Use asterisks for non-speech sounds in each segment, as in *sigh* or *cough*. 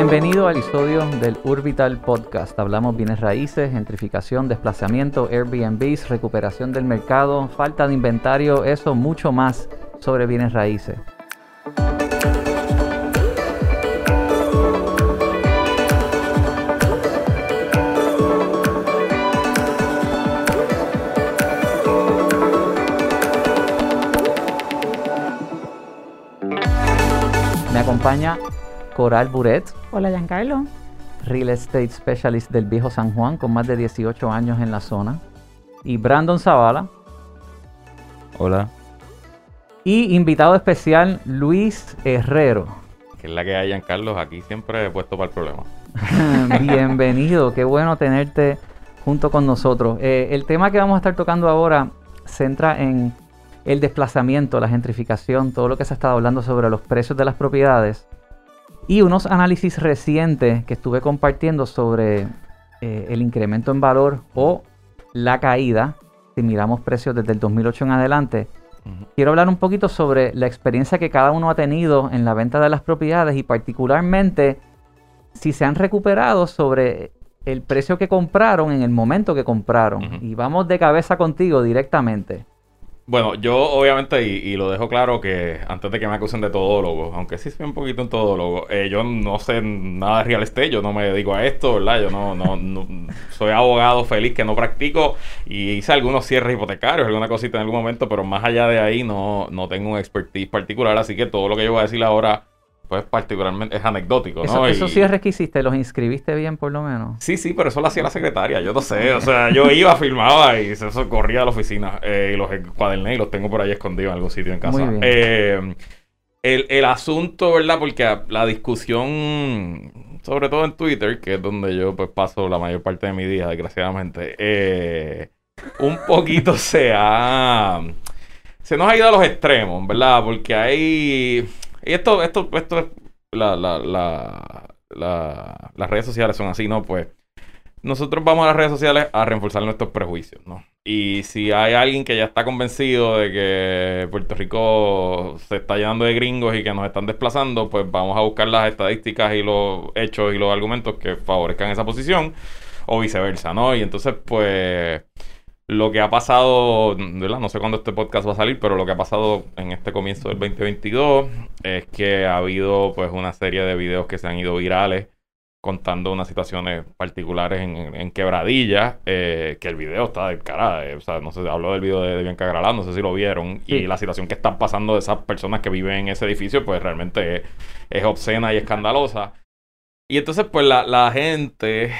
Bienvenido al episodio del Urbital Podcast. Hablamos bienes raíces, gentrificación, desplazamiento, Airbnbs, recuperación del mercado, falta de inventario, eso, mucho más sobre bienes raíces. Me acompaña Coral Buret, Hola, Giancarlo. Real Estate Specialist del Viejo San Juan, con más de 18 años en la zona. Y Brandon Zavala. Hola. Y invitado especial, Luis Herrero. Que es la que hay, Carlos. Aquí siempre he puesto para el problema. *laughs* Bienvenido, qué bueno tenerte junto con nosotros. Eh, el tema que vamos a estar tocando ahora centra en el desplazamiento, la gentrificación, todo lo que se ha estado hablando sobre los precios de las propiedades y unos análisis recientes que estuve compartiendo sobre eh, el incremento en valor o la caída, si miramos precios desde el 2008 en adelante. Quiero hablar un poquito sobre la experiencia que cada uno ha tenido en la venta de las propiedades y particularmente si se han recuperado sobre el precio que compraron en el momento que compraron. Y vamos de cabeza contigo directamente. Bueno, yo obviamente, y, y lo dejo claro que antes de que me acusen de todólogo, aunque sí soy un poquito un todólogo, eh, yo no sé nada de real estate, yo no me dedico a esto, ¿verdad? Yo no, no, no- soy abogado feliz que no practico y hice algunos cierres hipotecarios, alguna cosita en algún momento, pero más allá de ahí no, no tengo un expertise particular, así que todo lo que yo voy a decir ahora, pues particularmente es anecdótico, Eso, ¿no? esos Y- cierres que hiciste, ¿los inscribiste bien por lo menos? Sí, sí, pero eso lo hacía la secretaria, yo no sé, o sea, yo iba, *laughs* filmaba y eso, eso corría a la oficina eh, y los cuaderné y los tengo por ahí escondidos en algún sitio en casa. Muy bien. Eh, el, el asunto, ¿verdad? Porque la discusión, sobre todo en Twitter, que es donde yo pues paso la mayor parte de mi día, desgraciadamente, eh, un poquito *laughs* se ha... Se nos ha ido a los extremos, ¿verdad? Porque hay... Y esto, esto, esto es... La, la, la, la- las redes sociales son así, ¿no? Pues nosotros vamos a las redes sociales a reforzar nuestros prejuicios, ¿no? Y si hay alguien que ya está convencido de que Puerto Rico se está llenando de gringos y que nos están desplazando, pues vamos a buscar las estadísticas y los hechos y los argumentos que favorezcan esa posición, o viceversa, ¿no? Y entonces, pues, lo que ha pasado, ¿verdad? No sé cuándo este podcast va a salir, pero lo que ha pasado en este comienzo del 2022 es que ha habido, pues, una serie de videos que se han ido virales contando unas situaciones particulares en, en- en Quebradilla, eh, que el video está de cara, eh, o sea, no sé, habló del video de, de Bianca Gralán, no sé si lo vieron, Sí. y la situación que están pasando de esas personas que viven en ese edificio, pues realmente es, es obscena y escandalosa. Y entonces, pues la, la gente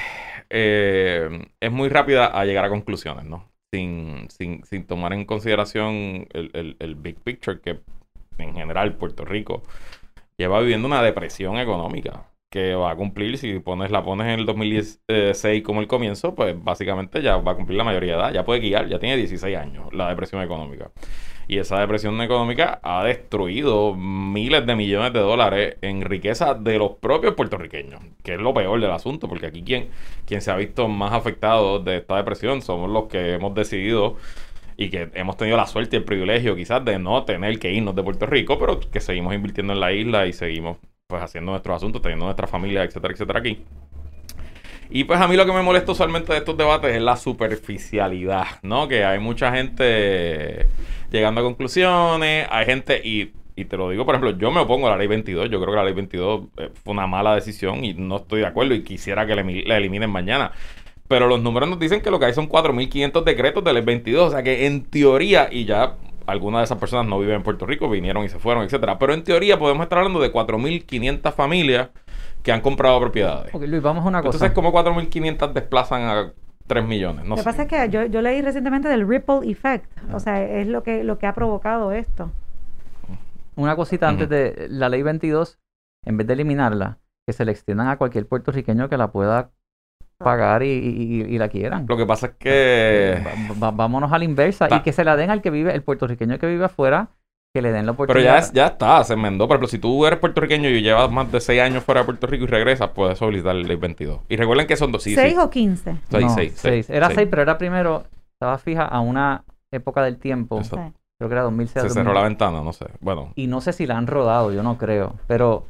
eh, es muy rápida a llegar a conclusiones, ¿no? Sin, sin, sin tomar en consideración el, el- el big picture que en general Puerto Rico lleva viviendo una depresión económica que va a cumplir, si pones, la pones en el 2016 como el comienzo, pues básicamente ya va a cumplir la mayoría de edad, ya puede guiar, ya tiene 16 años la depresión económica. Y esa depresión económica ha destruido miles de millones de dólares en riqueza de los propios puertorriqueños, que es lo peor del asunto, porque aquí quien, quien se ha visto más afectado de esta depresión somos los que hemos decidido y que hemos tenido la suerte y el privilegio quizás de no tener que irnos de Puerto Rico, pero que seguimos invirtiendo en la isla y seguimos pues haciendo nuestros asuntos, teniendo nuestra familia, etcétera, etcétera aquí. Y pues a mí lo que me molesta usualmente de estos debates es la superficialidad, ¿no? Que hay mucha gente llegando a conclusiones, hay gente, y, y te lo digo, por ejemplo, yo me opongo a la ley 22, yo creo que la ley 22 eh, fue una mala decisión y no estoy de acuerdo y quisiera que la eliminen mañana. Pero los números nos dicen que lo que hay son 4.500 decretos de ley 22, o sea que en teoría, y ya algunas de esas personas no viven en Puerto Rico, vinieron y se fueron, etcétera, pero en teoría podemos estar hablando de 4.500 familias que han comprado propiedades. Ok, Luis, vamos a una cosa. Entonces, ¿cómo 4.500 desplazan a 3 millones? No lo que pasa es que yo, yo leí recientemente del ripple effect. O sea, es lo que, lo que ha provocado esto. Una cosita antes de la ley 22, en vez de eliminarla, que se le extiendan a cualquier puertorriqueño que la pueda pagar y, y- la quieran. Lo que pasa es que... Va- va- vámonos a la inversa y que se la den al que vive, el puertorriqueño que vive afuera, que le den la Pero oportunidad. ya, es- ya está, se enmendó. Por ejemplo, si tú eres puertorriqueño y llevas más de 6 años fuera de Puerto Rico y regresas, puedes solicitar ley 22. Y recuerden que son dos. Sí, ¿Seis sí. o quince? Seis, No, seis, seis. seis, Era seis. seis, pero era primero, estaba fija a una época del tiempo. Exacto. Creo que era 2006. Se cerró 2000. la ventana, no sé. Bueno, Y no sé si la han rodado, yo no creo. Pero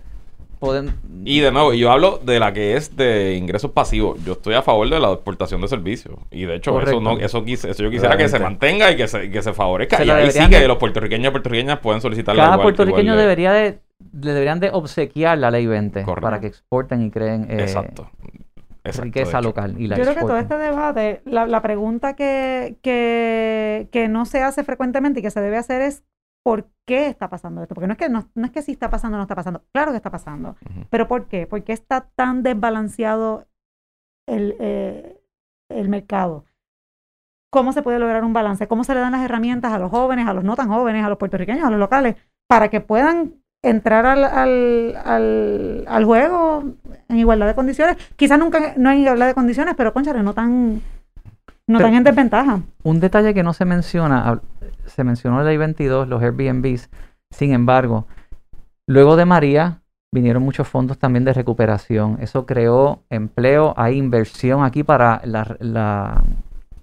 podemos... Y de nuevo, yo hablo de la que es de ingresos pasivos. Yo estoy a favor de la exportación de servicios. Y de hecho, eso, no, eso, quise- eso yo quisiera que se mantenga y que se, que se favorezca. Se y ahí sí que de- los puertorriqueños y puertorriqueñas pueden solicitar Cada puertorriqueño debería de, le deberían de obsequiar la ley 20 Correcto. para que exporten y creen eh, Exacto. Exacto, riqueza de local y la Yo creo que todo este debate, la, la pregunta que, que, que no se hace frecuentemente y que se debe hacer es ¿por qué está pasando esto? Porque no es que no, no es que si está pasando o no está pasando. Claro que está pasando. Pero ¿por qué? ¿Por qué está tan desbalanceado el, eh, el mercado? ¿Cómo se puede lograr un balance? ¿Cómo se le dan las herramientas a los jóvenes, a los no tan jóvenes, a los puertorriqueños, a los locales, para que puedan entrar al, al, al, al juego en igualdad de condiciones? Quizás nunca no en igualdad de condiciones, pero conchale, no tan, no Pero- tan en desventaja. Un detalle que no se menciona, se mencionó la ley 22, los Airbnbs, sin embargo, luego de María vinieron muchos fondos también de recuperación. Eso creó empleo, hay inversión aquí para la, la,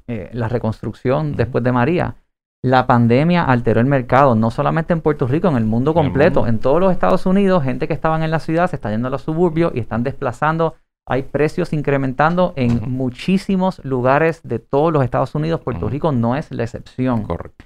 eh, la reconstrucción después de María. La pandemia alteró el mercado, no solamente en Puerto Rico, en el mundo completo. En todos los Estados Unidos, gente que estaban en la ciudad se está yendo a los suburbios y están desplazando. Hay precios incrementando en muchísimos lugares de todos los Estados Unidos. Puerto. Rico no es la excepción. Correcto.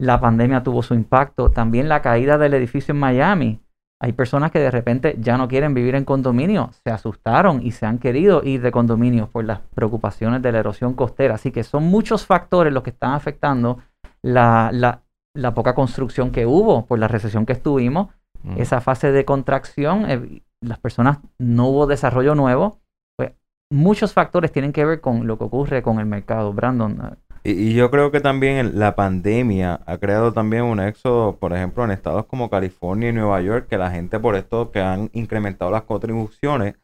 La pandemia tuvo su impacto. También la caída del edificio en Miami. Hay personas que de repente ya no quieren vivir en condominio. Se asustaron y se han querido ir de condominios por las preocupaciones de la erosión costera. Así que son muchos factores los que están afectando la, la- la poca construcción que hubo por la recesión que estuvimos. Esa fase de contracción, eh, las personas no hubo desarrollo nuevo. Pues muchos factores tienen que ver con lo que ocurre con el mercado. Brandon, Y, y yo creo que también la pandemia ha creado también un éxodo, por ejemplo, en estados como California y Nueva York, que la gente por esto que han incrementado las contribuciones,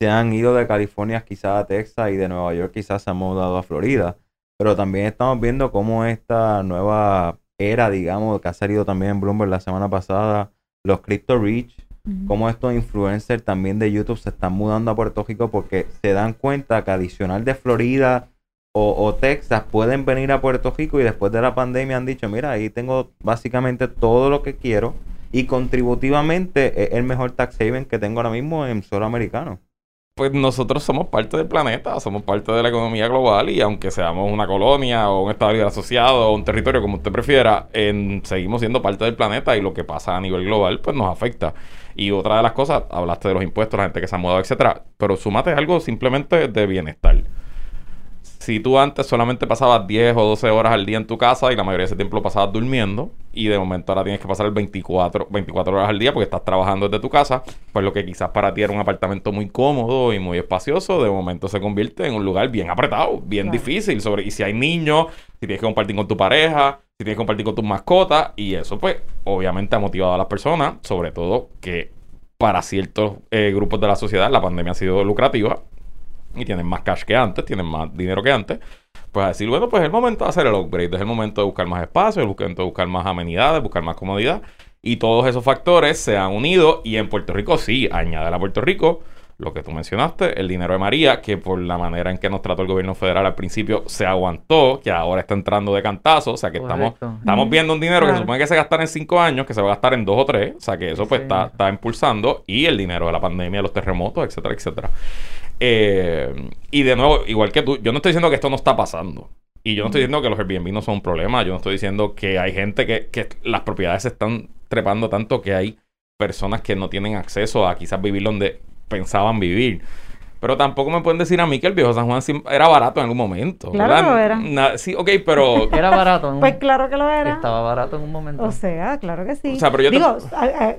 se han ido de California quizás a Texas y de Nueva York quizás se han mudado a Florida. Pero también estamos viendo cómo esta nueva era, digamos, que ha salido también en Bloomberg la semana pasada, los Crypto Rich, cómo estos influencers también de YouTube se están mudando a Puerto Rico porque se dan cuenta que adicional de Florida o, o Texas pueden venir a Puerto Rico y después de la pandemia han dicho, mira, ahí tengo básicamente todo lo que quiero y contributivamente es el mejor tax haven que tengo ahora mismo en suelo americano. Pues nosotros somos parte del planeta, somos parte de la economía global y aunque seamos una colonia o un estado libre asociado o un territorio como usted prefiera, en- seguimos siendo parte del planeta y lo que pasa a nivel global pues nos afecta. Y otra de las cosas, hablaste de los impuestos, la gente que se ha mudado, etcétera, pero súmate algo simplemente de bienestar. Si tú antes solamente pasabas 10 o 12 horas al día en tu casa y la mayoría de ese tiempo lo pasabas durmiendo y de momento ahora tienes que pasar el 24, 24 horas al día porque estás trabajando desde tu casa, pues lo que quizás para ti era un apartamento muy cómodo y muy espacioso, de momento se convierte en un lugar bien apretado, bien Claro. difícil. Sobre, y si hay niños, si tienes que compartir con tu pareja, si tienes que compartir con tus mascotas, y eso pues obviamente ha motivado a las personas, sobre todo que para ciertos eh, grupos de la sociedad la pandemia ha sido lucrativa y tienen más cash que antes, tienen más dinero que antes, pues a decir, bueno, pues es el momento de hacer el upgrade, es el momento de buscar más espacio, es el momento de buscar más amenidades, buscar más comodidad. Y todos esos factores se han unido y en Puerto Rico sí, añade a Puerto Rico lo que tú mencionaste, el dinero de María, que por la manera en que nos trató el gobierno federal al principio se aguantó, que ahora está entrando de cantazo, o sea que estamos, Correcto. estamos viendo un dinero que se Claro. supone que se gastará en cinco años, que se va a gastar en dos o tres, o sea que eso pues Sí. está, está impulsando, y el dinero de la pandemia, los terremotos, etcétera, etcétera. Eh, y de nuevo, igual que tú, yo no estoy diciendo que esto no está pasando. Y yo no estoy diciendo que los Airbnb no son un problema. Yo no estoy diciendo que hay gente que, que las propiedades se están trepando tanto que hay personas que no tienen acceso a quizás vivir donde pensaban vivir. Pero tampoco me pueden decir a mí que el viejo San Juan era barato en algún momento. Claro ¿verdad? que lo era. Na- sí, ok, pero... *laughs* Era barato. en un- Pues claro que lo era. Estaba barato en un momento. O sea, claro que sí. O sea, pero yo te- Digo, a-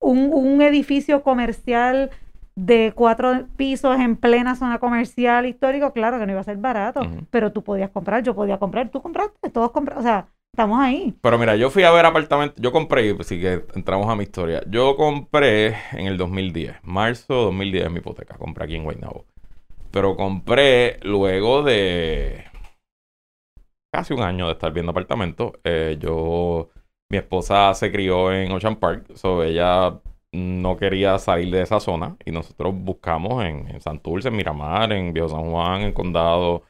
un, un edificio comercial de cuatro pisos en plena zona comercial histórico, claro que no iba a ser barato, pero tú podías comprar, yo podía comprar, tú compraste, todos compraron, o sea, estamos ahí. Pero mira, yo fui a ver apartamentos. Yo compré, pues sí que entramos a mi historia. Yo compré en el 2010, marzo 2010 mi hipoteca. Compré aquí en Guaynabo. Pero compré luego de casi un año de estar viendo apartamentos. Eh, yo, mi esposa se crió en Ocean Park, so ella no quería salir de esa zona y nosotros buscamos en, en Santurce, en Miramar, en Viejo San Juan, en Condado,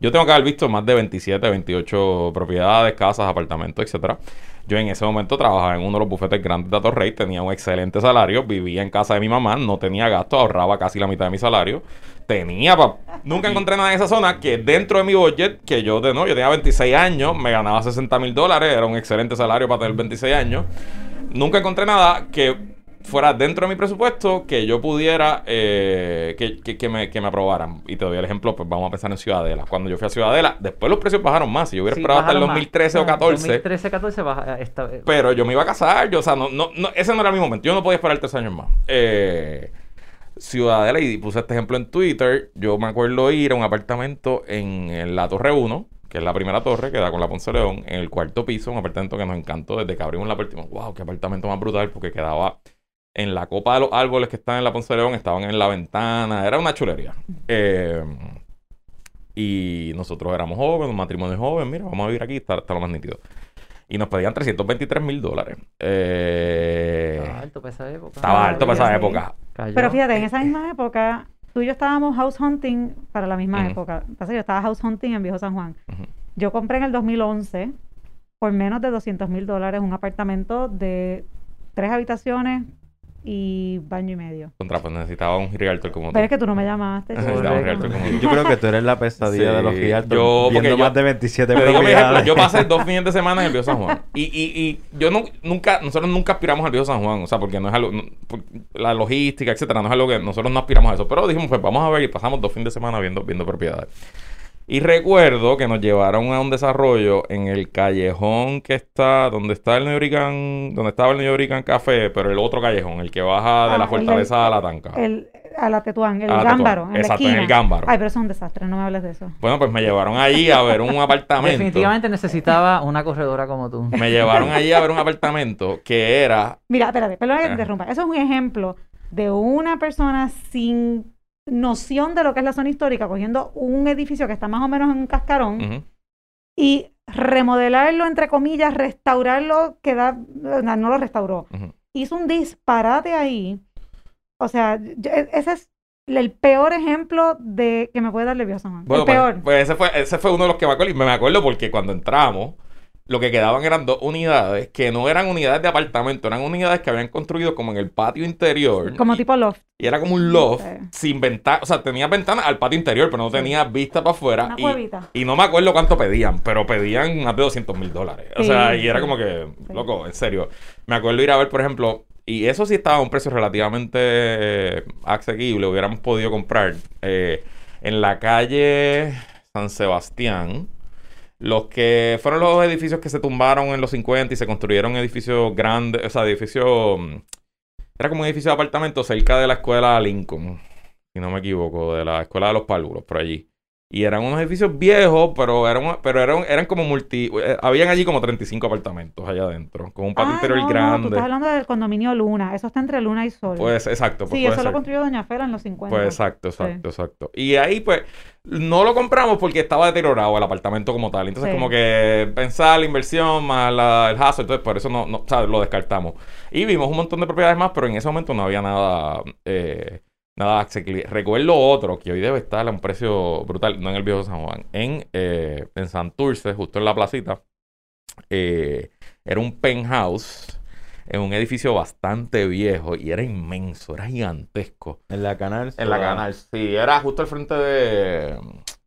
Yo tengo que haber visto más de 27, 28 propiedades, casas, apartamentos, etcétera. Yo en ese momento trabajaba en uno de los bufetes grandes de Atorrey, tenía un excelente salario, vivía en casa de mi mamá, no tenía gasto, ahorraba casi la mitad de mi salario. Tenía, pa- nunca encontré nada en esa zona que dentro de mi budget, que yo de no, yo tenía 26 años, me ganaba 60 mil dólares, era un excelente salario para tener 26 años. Nunca encontré nada que fuera dentro de mi presupuesto que yo pudiera eh, que, que- que me, que me aprobaran. Y te doy el ejemplo, pues vamos a pensar en Ciudadela. Cuando yo fui a Ciudadela, después los precios bajaron más. Si yo hubiera Sí, esperado hasta el bajaron más. 2013 o Ah, 14, 2013, 14 baja, esta, pero yo me iba a casar, yo, o sea, no, no, no, ese no era mi momento. Yo no podía esperar tres años más. Eh, Ciudadela, y puse este ejemplo en Twitter. Yo me acuerdo ir a un apartamento en, en la Torre 1, que es la primera torre que da con la Ponce León, en el cuarto piso, un apartamento que nos encantó desde que abrimos la dijimos, Wow, qué apartamento más brutal, porque quedaba en la copa de los árboles que están en la Ponce León, estaban en la ventana, era una chulería. Eh, y nosotros éramos jóvenes, un matrimonio joven, mira, vamos a vivir aquí, está, está lo más nítido. Y nos pedían 323 mil dólares. Eh, Estaba alto para esa época. estaba alto para esa época. Cayó. Pero fíjate, en esa misma época, tú y yo estábamos house hunting para la misma época. Pasa que yo estaba house hunting en Viejo San Juan. Yo compré en el 2011 por menos de 200 mil dólares un apartamento de tres habitaciones y baño y medio. Contra, pues necesitaba un realtor como tú. Pero es que tú no me llamaste. *laughs* Necesitaba un realtor como tú. Yo creo que tú eres la pesadilla Sí, de los realtors. yo- porque viendo yo- más de 27 Te digo mi ejemplo, propiedades. yo pasé dos *laughs* fines de semana en el Viejo San Juan. Y, y, y yo no, nunca, nosotros nunca aspiramos al Viejo San Juan, o sea, porque no es algo, no- la logística, etcétera, no es algo que nosotros no aspiramos a eso. Pero dijimos, pues vamos a ver y pasamos dos fines de semana viendo, viendo propiedades. Y recuerdo que nos llevaron a un desarrollo en el callejón que está, donde está el New Yorican, donde estaba el New Yorican Café, pero el otro callejón, el que baja de Ah, la el fortaleza del- a la tanca. El, a la Tetuán, el la. Gámbaro, en la Exacto, en esquina. el Gámbaro. Ay, pero eso es un desastre, no me hables de eso. Bueno, pues me llevaron allí a ver un apartamento. Definitivamente necesitaba una corredora como tú. Me llevaron allí a ver un apartamento que era Mira, espérate, perdona que te interrumpa. Eso es un ejemplo de una persona sin noción de lo que es la zona histórica, cogiendo un edificio que está más o menos en un cascarón y remodelarlo, entre comillas, restaurarlo, que da, no, no lo restauró. Hizo un disparate ahí. O sea, yo- e- ese es el peor ejemplo de que me puede dar Juan. Bueno, el pues, peor. pues ese fue, ese fue uno de los que me acuerdo. Y me acuerdo porque cuando entramos, lo que quedaban eran dos unidades que no eran unidades de apartamento, eran unidades que habían construido como en el patio interior. Como tipo loft. y era como un loft Sí. sin ventana. O sea, tenía ventana al patio interior, pero no tenía vista para afuera. Una y, cuevita. y no me acuerdo cuánto pedían, pero pedían más de 200 mil dólares. O Sí, sea, y era sí, como que, loco, en serio. Me acuerdo ir a ver, por ejemplo, y eso sí estaba a un precio relativamente eh, asequible, hubiéramos podido comprar eh, en la calle San Sebastián. Los que fueron los edificios que se tumbaron en los 50 y se construyeron edificios grandes, o sea, edificios... mm, Era como un edificio de apartamentos cerca de la escuela Lincoln, si no me equivoco, de la escuela de los párvulos, por allí. Y eran unos edificios viejos, pero eran, pero eran, eran como multi... eh, habían allí como 35 apartamentos allá adentro, con un patio Ah, interior no, no, tú grande. estás hablando del condominio Luna. Eso está entre Luna y Sol. Pues exacto, pues sí, eso lo construyó Doña Fela en los 50. Pues exacto, exacto, exacto. Y ahí pues no lo compramos porque estaba deteriorado el apartamento como tal. Entonces Sí. como que pensar la inversión más la- el hassle, entonces por eso no, no, o sea, lo descartamos. Y vimos un montón de propiedades más, pero en ese momento no había nada, eh, nada. Recuerdo otro que hoy debe estar a un precio brutal, no en el viejo San Juan, en, eh, en Santurce, justo en la placita. eh, era un penthouse en un edificio bastante viejo y era inmenso, era gigantesco. En la canal. En la canal, sí, era justo al frente de,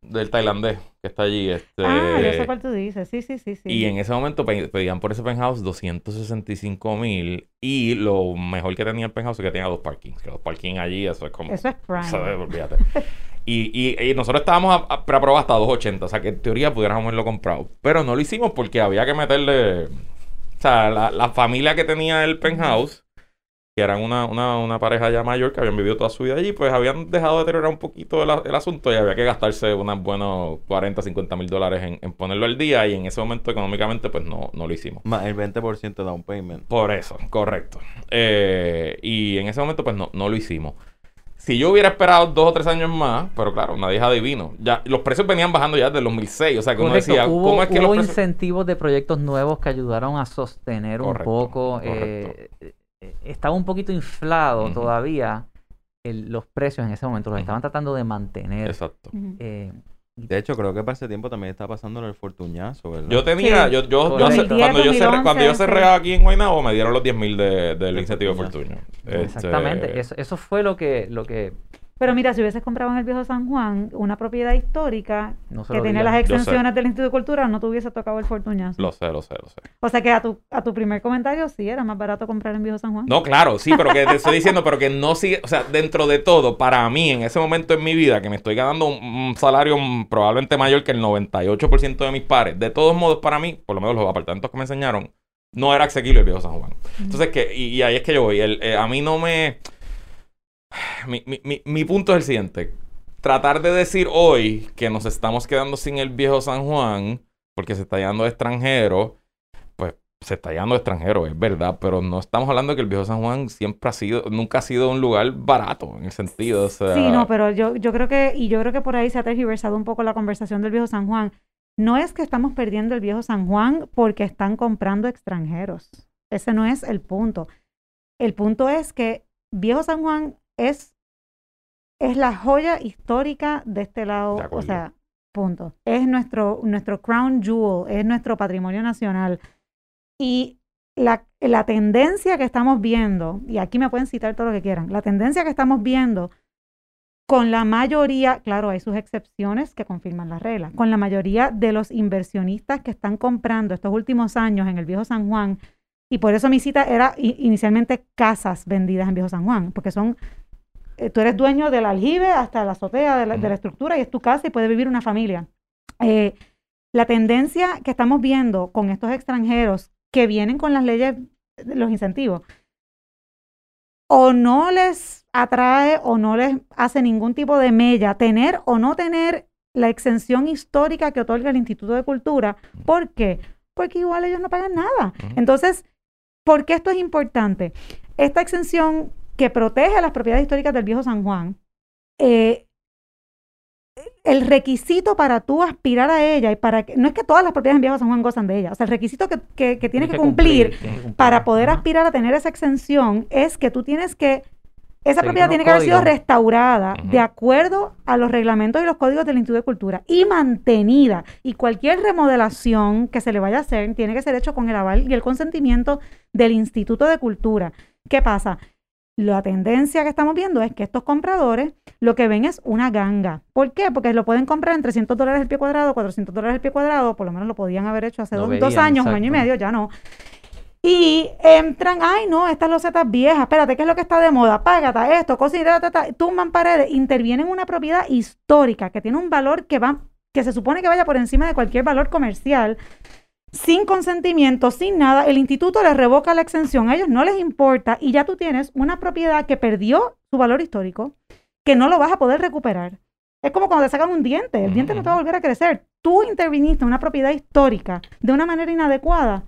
del tailandés que está allí. Este, Ah, yo sé cuál tú dices. Sí, sí, sí, sí. y en ese momento pe- pedían por ese penthouse 265 mil. Y lo mejor que tenía el penthouse es que tenía dos parkings. Que los parkings allí, eso es como. Eso es prime. eso es, olvídate. *laughs* y, y, y nosotros estábamos preaprobar hasta 280. O sea que en teoría pudiéramos haberlo comprado. Pero no lo hicimos porque había que meterle. O sea, la, la familia que tenía el penthouse que eran una, una, una pareja ya mayor que habían vivido toda su vida allí, pues habían dejado de deteriorar un poquito el, asunto y había que gastarse unos buenos 40, 50 mil dólares en, en ponerlo al día y en ese momento económicamente pues no, no lo hicimos. Más el 20% de down payment. Por eso, correcto. Eh, y en ese momento pues no, no lo hicimos. Si yo hubiera esperado dos o tres años más, pero claro, nadie es adivino. Ya, los precios venían bajando ya desde el 2006, o sea que uno Correcto, decía, hubo, ¿cómo es que hubo los precios... incentivos de proyectos nuevos que ayudaron a sostener Correcto, un poco. correcto. eh, estaba un poquito inflado todavía el- los precios en ese momento. Los estaban tratando de mantener. Exacto. Eh, De hecho, creo que para ese tiempo también está pasando el fortuñazo, ¿verdad? Yo tenía, Sí. yo, yo, cuando, yo 2010, cerré, cuando yo 2011, cerré sí. aquí en Guaynabo me dieron los 10 mil de, del De incentivo de Fortuño. Fortuño. Exactamente. Este, Eso, eso fue lo que, lo que Pero mira, si hubieses comprado en el viejo San Juan una propiedad histórica no que tiene las exenciones del Instituto de Cultura, no te hubiese tocado el fortuñazo. Lo sé, lo sé, lo sé. O sea que a tu, a tu primer comentario sí era más barato comprar en viejo San Juan. No, claro, sí, pero que te estoy diciendo, pero que no sigue, o sea, dentro de todo, para mí, en ese momento en mi vida, que me estoy ganando un, un salario probablemente mayor que el 98% de mis pares, de todos modos, para mí, por lo menos los apartamentos que me enseñaron, no era asequible el viejo San Juan. Entonces, que, y, y ahí es que yo voy, el- eh, a mí no me... Mi, mi, mi, punto es el siguiente. Tratar de decir hoy que nos estamos quedando sin el viejo San Juan porque se está llenando de extranjeros, pues se está llenando de extranjeros, es verdad, pero no estamos hablando de que el viejo San Juan siempre ha sido, nunca ha sido un lugar barato en el sentido, Sí, no, pero yo, yo creo que, y yo creo que por ahí se ha tergiversado un poco la conversación del viejo San Juan. No es que estamos perdiendo el viejo San Juan porque están comprando extranjeros. Ese no es el punto. El punto es que viejo San Juan es, es la joya histórica de este lado. De o sea, punto. Es nuestro, nuestro crown jewel, es nuestro patrimonio nacional. Y la, la tendencia que estamos viendo, y aquí me pueden citar todo lo que quieran, la tendencia que estamos viendo con la mayoría, claro, hay sus excepciones que confirman la regla, con la mayoría de los inversionistas que están comprando estos últimos años en el Viejo San Juan, y por eso mi cita era inicialmente casas vendidas en Viejo San Juan, porque son, eh, tú eres dueño del aljibe hasta la azotea de la, de la estructura y es tu casa y puede vivir una familia. Eh, la tendencia que estamos viendo con estos extranjeros que vienen con las leyes, los incentivos, o no les atrae o no les hace ningún tipo de mella tener o no tener la exención histórica que otorga el Instituto de Cultura. ¿Por qué? Porque igual ellos no pagan nada. Entonces, ¿por qué esto es importante? Esta exención que protege las propiedades históricas del viejo San Juan, eh, el requisito para tú aspirar a ella y para que, no es que todas las propiedades en viejo San Juan gozan de ella, o sea, el requisito que, que, que tienes que, cumplir tienes que cumplir. para poder aspirar a tener esa exención es que tú tienes que, esa Seguir propiedad tiene que haber sido restaurada de acuerdo a los reglamentos y los códigos del Instituto de Cultura y mantenida. Y cualquier remodelación que se le vaya a hacer tiene que ser hecho con el aval y el consentimiento del Instituto de Cultura. ¿Qué pasa? La tendencia que estamos viendo es que estos compradores lo que ven es una ganga. ¿Por qué? Porque lo pueden comprar en 300 dólares el pie cuadrado, 400 dólares el pie cuadrado, por lo menos lo podían haber hecho hace dos, veían, dos años, un año y medio, ya no. Y entran, ay no, estas losetas viejas, espérate, ¿qué es lo que está de moda? Págata, esto, cocina, tumban paredes, intervienen en una propiedad histórica que tiene un valor que va, que se supone que vaya por encima de cualquier valor comercial, sin consentimiento, sin nada, el instituto les revoca la exención, a ellos no les importa y ya tú tienes una propiedad que perdió su valor histórico, que no lo vas a poder recuperar. Es como cuando te sacan un diente, el diente no te va a volver a crecer. Tú interviniste en una propiedad histórica de una manera inadecuada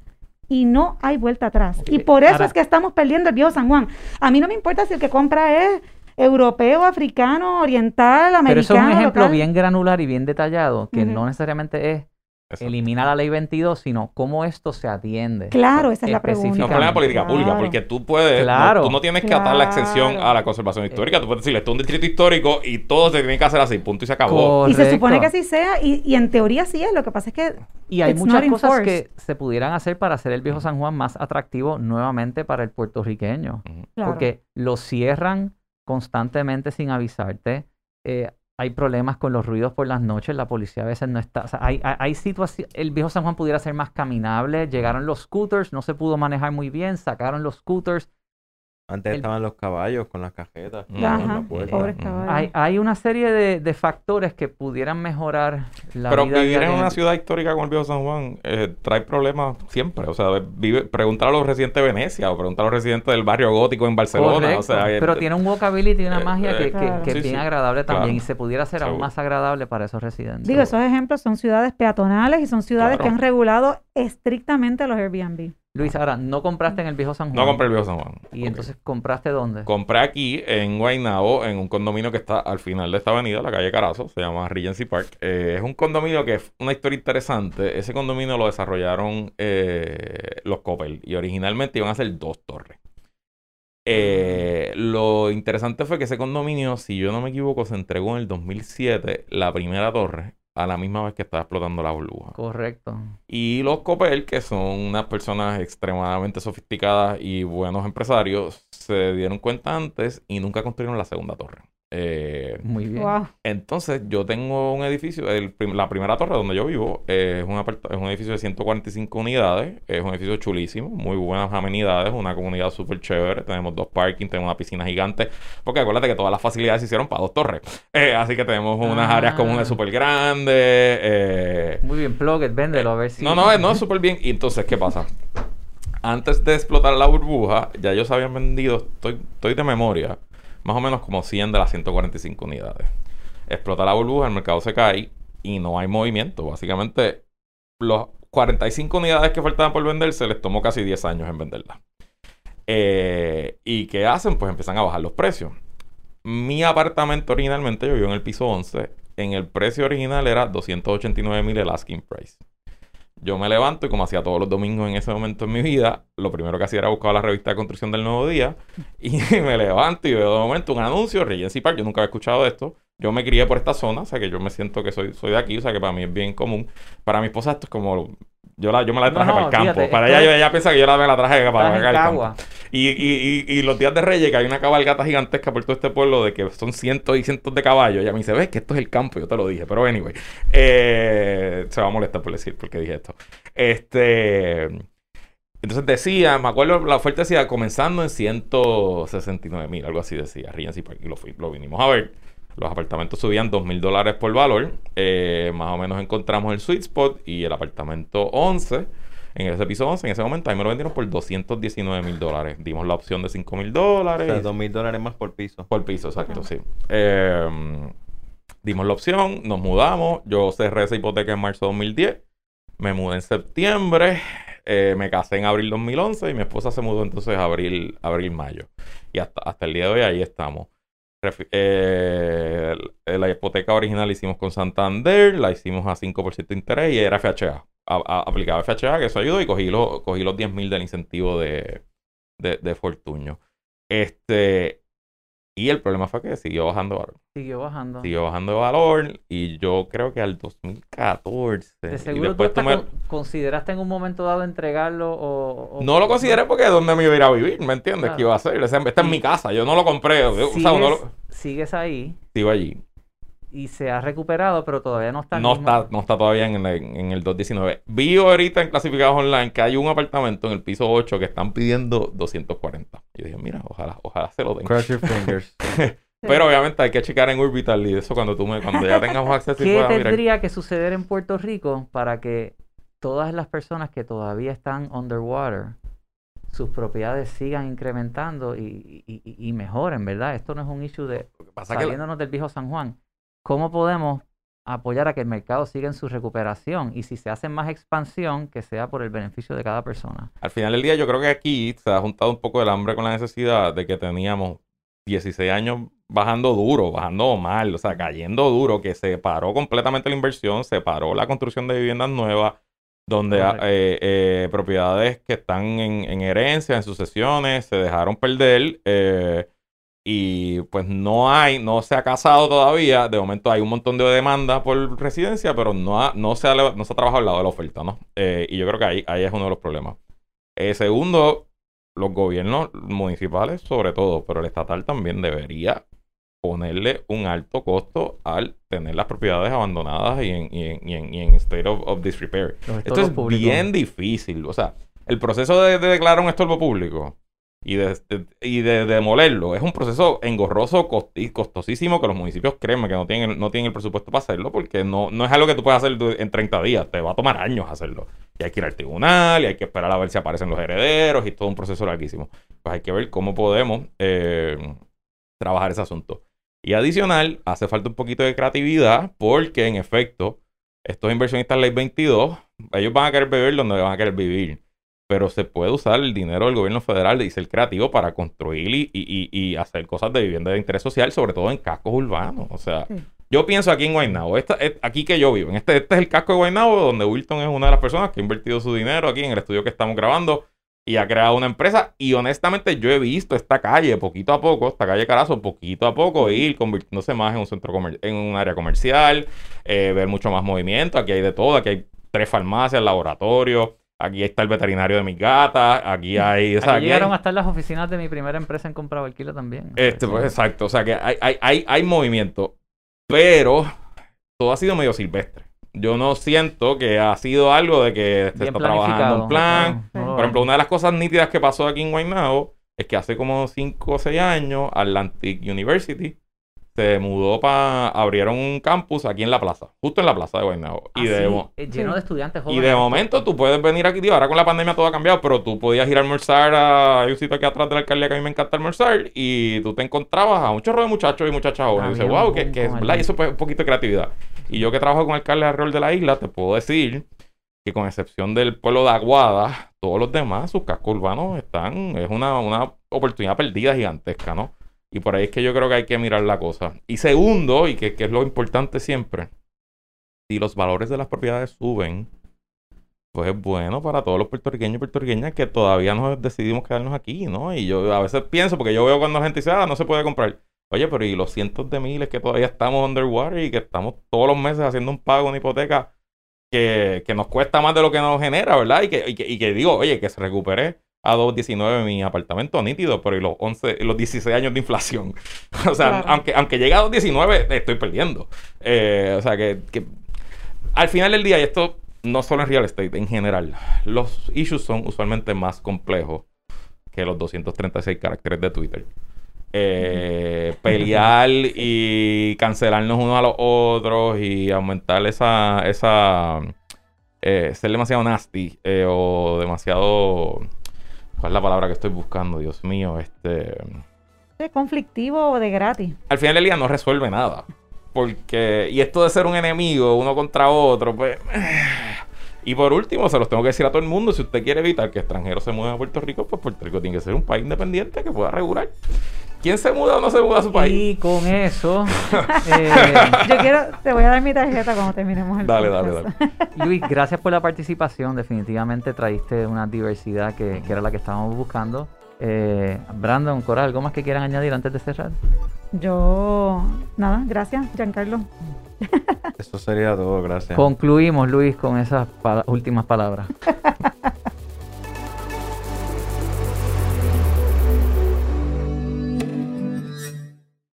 y no hay vuelta atrás. Y Ok, por eso ahora- es que estamos perdiendo el viejo San Juan. A mí no me importa si el que compra es europeo, africano, oriental, americano. Pero eso es un ejemplo local. bien granular y bien detallado, que Ujú. no necesariamente es eso. eliminar la ley 22, sino cómo esto se atiende. Claro, esa es la pregunta. No, problema de política pública, porque tú puedes, no- tú no tienes que atar la exención a la conservación histórica, tú puedes decirle, esto es un distrito histórico y todo se tiene que hacer así, punto y se acabó. Y se supone que así sea, y, y en teoría sí es. Lo que pasa es que Y hay muchas cosas enforced. que se pudieran hacer para hacer el viejo San Juan más atractivo nuevamente para el puertorriqueño. Claro. Porque lo cierran constantemente sin avisarte. Eh, hay problemas con los ruidos por las noches, la policía a veces no está. O sea, hay, hay, hay situaciones. El viejo San Juan pudiera ser más caminable. Llegaron los scooters, no se pudo manejar muy bien, sacaron los scooters. Antes El- estaban los caballos con las cajetas. Ajá, la pobres caballos. Hay, hay una serie de, de factores que pudieran mejorar la Pero vida vivir en una ciudad histórica como el viejo San Juan eh, trae problemas siempre. O sea, vive, preguntar a los residentes de Venecia o preguntar a los residentes del barrio gótico en Barcelona. Correcto, O sea, eh, pero tiene un walkability y una eh, magia que, eh, que- Claro. que es sí, bien sí, agradable también claro. y se pudiera hacer aún Seguro. más agradable para esos residentes. Digo, esos ejemplos son ciudades peatonales y son ciudades que han regulado estrictamente los Airbnb. Luis, ahora, no compraste en el viejo San Juan. no compré el viejo San Juan. ¿Y entonces compraste dónde? Compré aquí en Guaynabo, en un condominio que está al final de esta avenida, la calle Carazo, se llama Regency Park. Eh, es un condominio que es una historia interesante. Ese condominio lo desarrollaron eh, los Coppel y originalmente iban a ser dos torres. Eh, lo interesante fue que ese condominio, si yo no me equivoco, se entregó en el 2007 la primera torre a la misma vez que estaba explotando la burbuja. Correcto. Y los Copel, que son unas personas extremadamente sofisticadas y buenos empresarios, se dieron cuenta antes y nunca construyeron la segunda torre. Eh, Muy bien. Wow. entonces, yo tengo un edificio, el la primera torre donde yo vivo, eh, es, un es un edificio de 145 unidades, es un edificio chulísimo, muy buenas amenidades, una comunidad súper chévere, tenemos dos parking, tenemos una piscina gigante, porque acuérdate que todas las facilidades se hicieron para dos torres, Eh, así que tenemos unas Ah. áreas comunes súper grandes, eh, Muy bien, plug it, véndelo a ver si. no, no, no, es súper bien. Y entonces, ¿qué pasa? Antes de explotar la burbuja, ya ellos habían vendido, estoy, estoy de memoria, más o menos como 100 de las 145 unidades. Explota la burbuja, el mercado se cae y no hay movimiento. Básicamente, los 45 unidades que faltaban por venderse les tomó casi 10 años en venderlas. Eh, ¿Y qué hacen? Pues empiezan a bajar los precios. Mi apartamento originalmente, yo vivo en el piso 11, en el precio original era 289 mil el asking price. Yo me levanto y como hacía todos los domingos en ese momento en mi vida, lo primero que hacía era buscar la revista de construcción del nuevo día y *laughs* me levanto y veo de momento un anuncio, Regency Park, yo nunca había escuchado esto. Yo me crié por esta zona, o sea que yo me siento que soy, soy de aquí, o sea que para mí es bien común. Para mi esposa esto es como... Yo, la, yo me la traje No, para el campo. fíjate, para ella, ella piensa que yo la, me la traje para, acá al campo. Y, y, y, y los días de Reyes, que hay una cabalgata gigantesca por todo este pueblo de que son cientos y cientos de caballos. Ella me dice, ves que esto es el campo, yo te lo dije. Pero anyway, eh, se va a molestar por decir porque dije esto. Este. Entonces decía, me acuerdo, la oferta decía comenzando en 169 mil, algo así decía, Regency Park, y lo, lo vinimos a ver. Los apartamentos subían 2 mil dólares por valor. Eh, más o menos encontramos el sweet spot y el apartamento 11 en ese piso 11, en ese momento, ahí me lo vendieron por 219 mil dólares. Dimos la opción de 5 mil O dólares. sea, dos mil dólares más por piso. Por piso, exacto, sí. Eh, dimos la opción, nos mudamos. Yo cerré esa hipoteca en marzo de 2010. Me mudé en septiembre. eh, me casé en abril 2011 y mi esposa se mudó entonces abril, abril, mayo. Y hasta, hasta el día de hoy ahí estamos. Eh, la hipoteca original la hicimos con Santander, la hicimos a 5% de interés y era FHA. Aplicaba FHA, que eso ayudó, y cogí, los cogí los 10 mil del incentivo de, de, de Fortuño. Este, y el problema fue que siguió bajando valor. Siguió bajando. Siguió bajando valor y yo creo que al 2014. De seguro después tú con- consideraste en un momento dado entregarlo o... o- No lo consideré porque es donde me iba a ir a vivir, ¿me entiendes? Claro. ¿Qué iba a hacer? Esta es mi casa, yo no lo compré. O sea, Sigues, lo... sigues ahí Sigo allí. Y se ha recuperado, pero todavía no está... No mismo- está, no está todavía en el, en el 219. Vi ahorita en clasificados online que hay un apartamento en el piso 8 que están pidiendo 240. Yo dije, mira, ojalá, ojalá se lo den. Cross your fingers. *laughs* Pero obviamente hay que checar en Orbital y eso cuando tú me, cuando ya tengamos *laughs* acceso y ¿Qué pueda mirar. tendría que suceder en Puerto Rico para que todas las personas que todavía están underwater, sus propiedades sigan incrementando y, y- y- y mejoren, ¿verdad? Esto no es un issue de que la- saliéndonos del viejo San Juan. ¿Cómo podemos apoyar a que el mercado siga en su recuperación? Y si se hace más expansión, que sea por el beneficio de cada persona. Al final del día, yo creo que aquí se ha juntado un poco el hambre con la necesidad de que teníamos 16 años bajando duro, bajando mal, o sea, cayendo duro, que se paró completamente la inversión, se paró la construcción de viviendas nuevas, donde ah, eh, eh, propiedades que están en, en herencia, en sucesiones, se dejaron perder. eh, y pues no hay, no se ha casado todavía. De momento hay un montón de demandas por residencia, pero no, ha- no, se, ha, no se ha trabajado al lado de la oferta, ¿no? Eh, y yo creo que ahí, ahí es uno de los problemas. Eh, segundo, los gobiernos municipales sobre todo, pero el estatal también debería ponerle un alto costo al tener las propiedades abandonadas y en, y en, y en- y en state of, of disrepair. Esto es bien difícil. O sea, el proceso de, de declarar un estorbo público y de, y de, demolerlo es un proceso engorroso, costi- costosísimo, que los municipios, créeme, que no tienen, no tienen el presupuesto para hacerlo, porque no, no es algo que tú puedas hacer en 30 días, te va a tomar años hacerlo. Y hay que ir al tribunal, y hay que esperar a ver si aparecen los herederos, y todo un proceso larguísimo. Pues hay que ver cómo podemos eh, trabajar ese asunto. Y adicional, hace falta un poquito de creatividad, porque en efecto, estos inversionistas ley 22, ellos van a querer vivir donde van a querer vivir. Pero se puede usar el dinero del gobierno federal y ser creativo para construir y, y- y- y hacer cosas de vivienda de interés social, sobre todo en cascos urbanos. O sea, Sí. yo pienso aquí en Guaynabo, esta, es- aquí que yo vivo, en este, este es el casco de Guaynabo, donde Wilton es una de las personas que ha invertido su dinero aquí en el estudio que estamos grabando. y ha creado una empresa. Y honestamente, yo he visto esta calle poquito a poco, esta calle Carazo, poquito a poco, ir convirtiéndose más en un centro comer- en un área comercial, eh, ver mucho más movimiento. Aquí hay de todo, aquí hay tres farmacias, laboratorios. Aquí está el veterinario de mis gatas. Aquí hay. O sea, Aquí llegaron hay- a estar las oficinas de mi primera empresa en compra alquilo también. este, pues exacto. O sea que hay, hay, hay, hay movimiento. Pero todo ha sido medio silvestre. Yo no siento que ha sido algo de que se está trabajando un plan. no Por ejemplo, una de las cosas nítidas que pasó aquí en Guaynabo es que hace como 5 o 6 años Atlantic University se mudó para... abrieron un campus aquí en la plaza, justo en la plaza de Guaynabo. Y, Ah, de, sí, eh, lleno de estudiantes y jóvenes. de momento tú puedes venir aquí, tío, ahora con la pandemia todo ha cambiado, pero tú podías ir a almorzar a... Hay un sitio aquí atrás de la alcaldía que a mí me encanta almorzar y tú te encontrabas a un chorro de muchachos y muchachas jóvenes. y dices, wow, que, que es verdad, y eso es un poquito de creatividad. Y yo que trabajo con alcaldes alrededor de la isla, te puedo decir que con excepción del pueblo de Aguada, todos los demás, sus cascos urbanos están, es una, una oportunidad perdida gigantesca, ¿no? Y por ahí es que yo creo que hay que mirar la cosa. Y segundo, y que, que es lo importante siempre, si los valores de las propiedades suben, pues es bueno para todos los puertorriqueños y puertorriqueñas que todavía no decidimos quedarnos aquí, ¿no? Y yo a veces pienso, porque yo veo cuando la gente dice, ah, no se puede comprar. Oye, pero y los cientos de miles que todavía estamos underwater y que estamos todos los meses haciendo un pago, una hipoteca que, que nos cuesta más de lo que nos genera, ¿verdad? Y que, y que, y que digo, oye, que se recupere a 2.19 mi apartamento nítido, pero y los 11, y los 16 años de inflación. *laughs* o sea, Claro. aunque, aunque llegue a 2.19, estoy perdiendo. Eh, o sea, que, que al final del día, y esto no solo en real estate, en general, los issues son usualmente más complejos que los 236 caracteres de Twitter. Eh, pelear *laughs* y cancelarnos unos a los otros y aumentar esa, esa eh, ser demasiado nasty eh, o demasiado ¿cuál es la palabra que estoy buscando? Dios mío, este ¿De conflictivo o de gratis? al final del día no resuelve nada. Porque, y esto de ser un enemigo uno contra otro, pues. Y por último, se los tengo que decir a todo el mundo: si usted quiere evitar que extranjeros se muevan a Puerto Rico, pues Puerto Rico tiene que ser un país independiente que pueda regular. ¿Quién se muda o no se muda a su país? Y con eso, *laughs* eh, Yo quiero, te voy a dar mi tarjeta cuando terminemos el Dale, dale, podcast. *laughs* Luis, gracias por la participación. Definitivamente traíste una diversidad que, que era la que estábamos buscando. Eh, Brandon, Cora, ¿algo más que quieran añadir antes de cerrar? Yo, nada, gracias, Giancarlo. Eso sería todo, gracias. Concluimos, Luis, con esas pala- últimas palabras. *laughs*